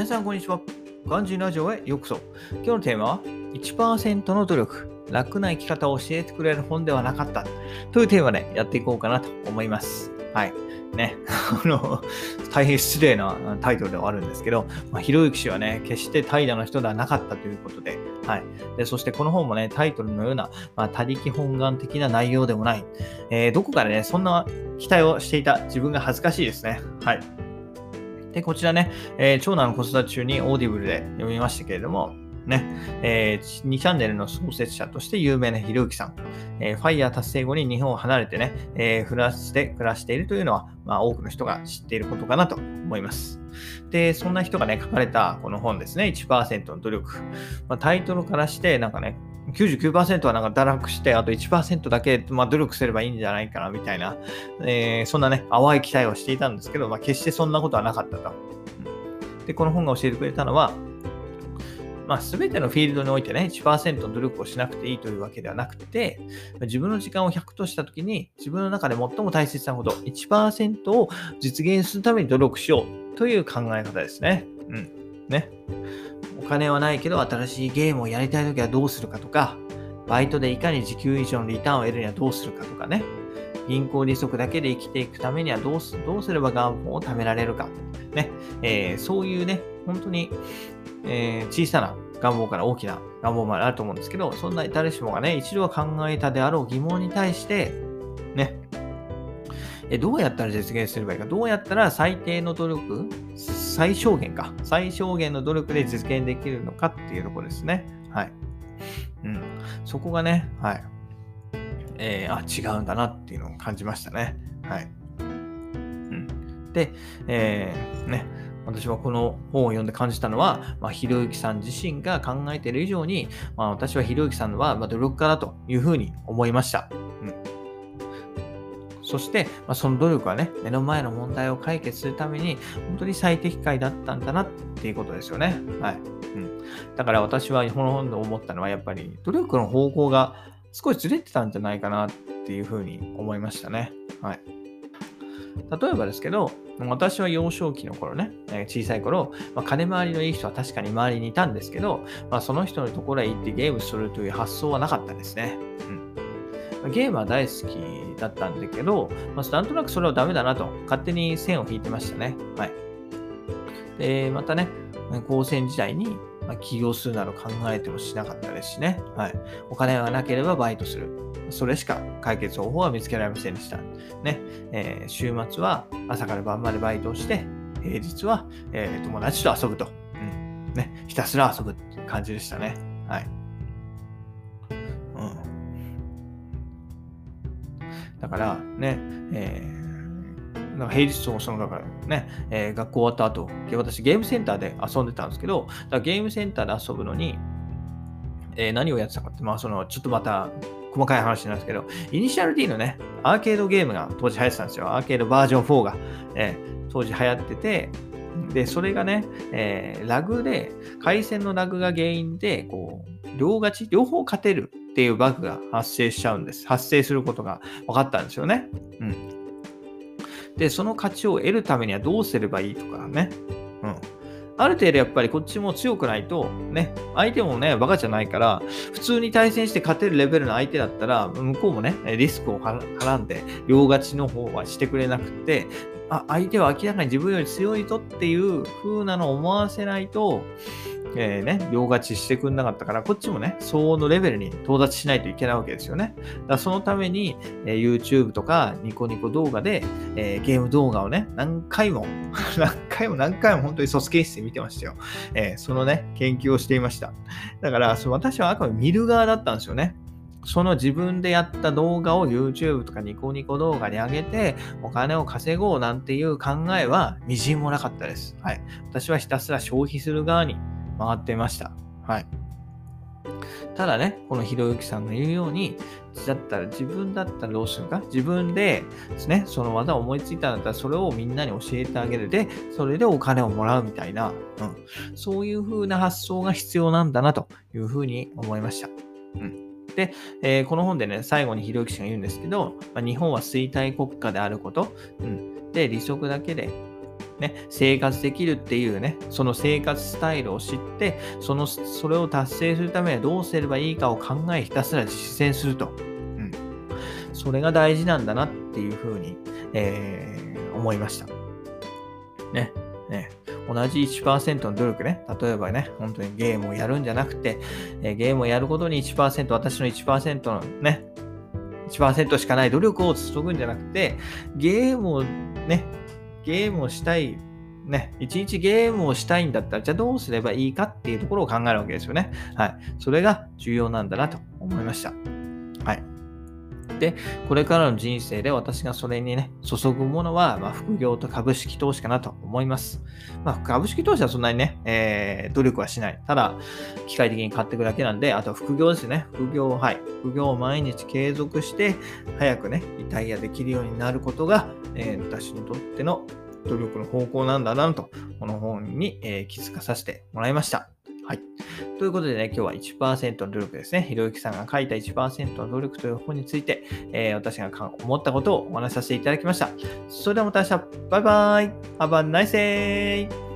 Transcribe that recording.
皆さんこんにちは。ガンジーラジオへようこそ。今日のテーマは1%の努力、楽な生き方を教えてくれる本ではなかったというテーマでやっていこうかなと思います。はい。ね、あの、大変失礼なタイトルではあるんですけど、ま、ひろゆき氏はね、決して怠惰の人ではなかったということで、はい。で、そしてこの本もね、タイトルのような、まあ、他力本願的な内容でもない。えー、どこかでね、そんな期待をしていた自分が恥ずかしいですね。はい。で、こちらね、えー、長男の子育て中に Audible で読みましたけれども、ね、えー、2ちゃんねるの創設者として有名なひろゆきさん、えー、 FIRE 達成後に日本を離れてね、えー、フランスで暮らしているというのは、まあ、多くの人が知っていることかなと思います。で、そんな人がね、書かれたこの本ですね、1%の努力。まあ、タイトルからして、なんかね、99%はなんか堕落して、あと1%だけ、まあ、努力すればいいんじゃないかな、みたいな、えー、そんなね、淡い期待をしていたんですけど、まあ、決してそんなことはなかったと。で、この本が教えてくれたのは、まあ、全てのフィールドにおいてね、1%努力をしなくていいというわけではなくて、自分の時間を100としたときに、自分の中で最も大切なこと、1%を実現するために努力しようという考え方ですね。うん。ね。お金はないけど、新しいゲームをやりたいときはどうするかとか、バイトでいかに時給以上のリターンを得るにはどうするかとかね。銀行利息だけで生きていくためにはどうすどうすれば願望を貯められるか。ね。えー、そういうね、本当にえー、小さな願望から大きな願望まであると思うんですけど、そんな誰しもがね、一度は考えたであろう疑問に対して、ね、えどうやったら実現すればいいか、どうやったら最低の努力、最小限か、最小限の努力で実現できるのかっていうところですね。はい。うん。そこがね、はい。えー、あ、違うんだなっていうのを感じましたね。はい。うん。で、えー、ね、私はこの本を読んで感じたのは、ま、ひろゆきさん自身が考えている以上に、まあ、私はひろゆきさんは努力家だというふうに思いました。そして、まあ、その努力はね、目の前の問題を解決するために、本当に最適解だったんだなっていうことですよね。はい。うん。だから私はこの本で思ったのは、やっぱり努力の方向が少しずれてたんじゃないかなっていうふうに思いましたね。はい。例えばですけど、私は幼少期の頃ね、小さい頃、まあ、金回りのいい人は確かに周りにいたんですけど、まあ、その人のところへ行ってゲームするという発想はなかったですね。うん、ゲームは大好きだったんだけど、まあ、なんとなくそれはダメだなと、勝手に線を引いてましたね。はい。で、またね、高専時代にま、起業するなど考えてもしなかったですしね。はい。お金がなければバイトする。それしか解決方法は見つけられませんでした。ね。えー、週末は朝から晩までバイトをして、平日は、えー、友達と遊ぶと。うん。ね。ひたすら遊ぶっていう感じでしたね。はい。だから、ね、えー平日もその、だからね、えー、学校終わった後、私ゲームセンターで遊んでたんですけど、だゲームセンターで遊ぶのに、えー、何をやってたかって、まあ、その、ちょっとまた、細かい話なんですけど、イニシャル D のね、アーケードゲームが当時流行ってたんですよ。アーケードバージョン4が、えー、当時流行ってて、で、それがね、えー、ラグで、回線のラグが原因で、こう、両勝ち、両方勝てるっていうバグが発生しちゃうんです。発生することが分かったんですよね。うん。で、その価値を得るためにはどうすればいいとかね。うん。ある程度やっぱりこっちも強くないと、ね、相手もね、バカじゃないから、普通に対戦して勝てるレベルの相手だったら、向こうもね、リスクを絡んで、両勝ちの方はしてくれなくて、あ、相手は明らかに自分より強いとっていう風なのを思わせないと、えー、ね、両勝ちしてくんなかったから、こっちもね、相応のレベルに到達しないといけないわけですよね。だそのために、えー、YouTube とかニコニコ動画で、えー、ゲーム動画をね、何回も、何回も何回も本当に卒検室で見てましたよ。えそのね、研究をしていました。だから、その私はあくまで見る側だったんですよね。その自分でやった動画を YouTube とかニコニコ動画に上げてお金を稼ごうなんていう考えはみじんもなかったです。はい。私はひたすら消費する側に回ってました。はい。ただね、このひろゆきさんが言うように、だったら自分だったらどうするか？自分でですね、その技を思いついたんだったらそれをみんなに教えてあげる。で、それでお金をもらうみたいな、うん、そういう風な発想が必要なんだなという風に思いました。うん。で、えー、この本でね、最後にひろゆき氏が言うんですけど、まあ、日本は衰退国家であること、うん、で、利息だけでね、生活できるっていうね、その生活スタイルを知って、その、それを達成するためにどうすればいいかを考え、ひたすら実践すると。うん。それが大事なんだなっていうふうに、えー、思いました。ね。ね。同じ1%の努力ね、例えばね、本当にゲームをやるんじゃなくて、えゲームをやることに1%、私の1%のね、1%しかない努力を注ぐんじゃなくて、ゲームをね、ゲームをしたい、ね、一日ゲームをしたいんだったら、じゃあどうすればいいかっていうところを考えるわけですよね。はい。それが重要なんだなと思いました。はい。で、これからの人生で私がそれにね、注ぐものは、まあ、副業と株式投資かなと思います。まあ、株式投資はそんなにね、えー、努力はしない。ただ、機械的に買っていくだけなんで、あと副業ですね。副業、はい。副業を毎日継続して、早くね、リタイアできるようになることが、えー、私にとっての努力の方向なんだなと、この本に、えー、気づかさせてもらいました。はい。ということでね、今日は1%の努力ですね。ひろゆきさんが書いた1%の努力という本について、えー、私が思ったことをお話しさせていただきました。それではまた明日、バイバイ !Have a nice day!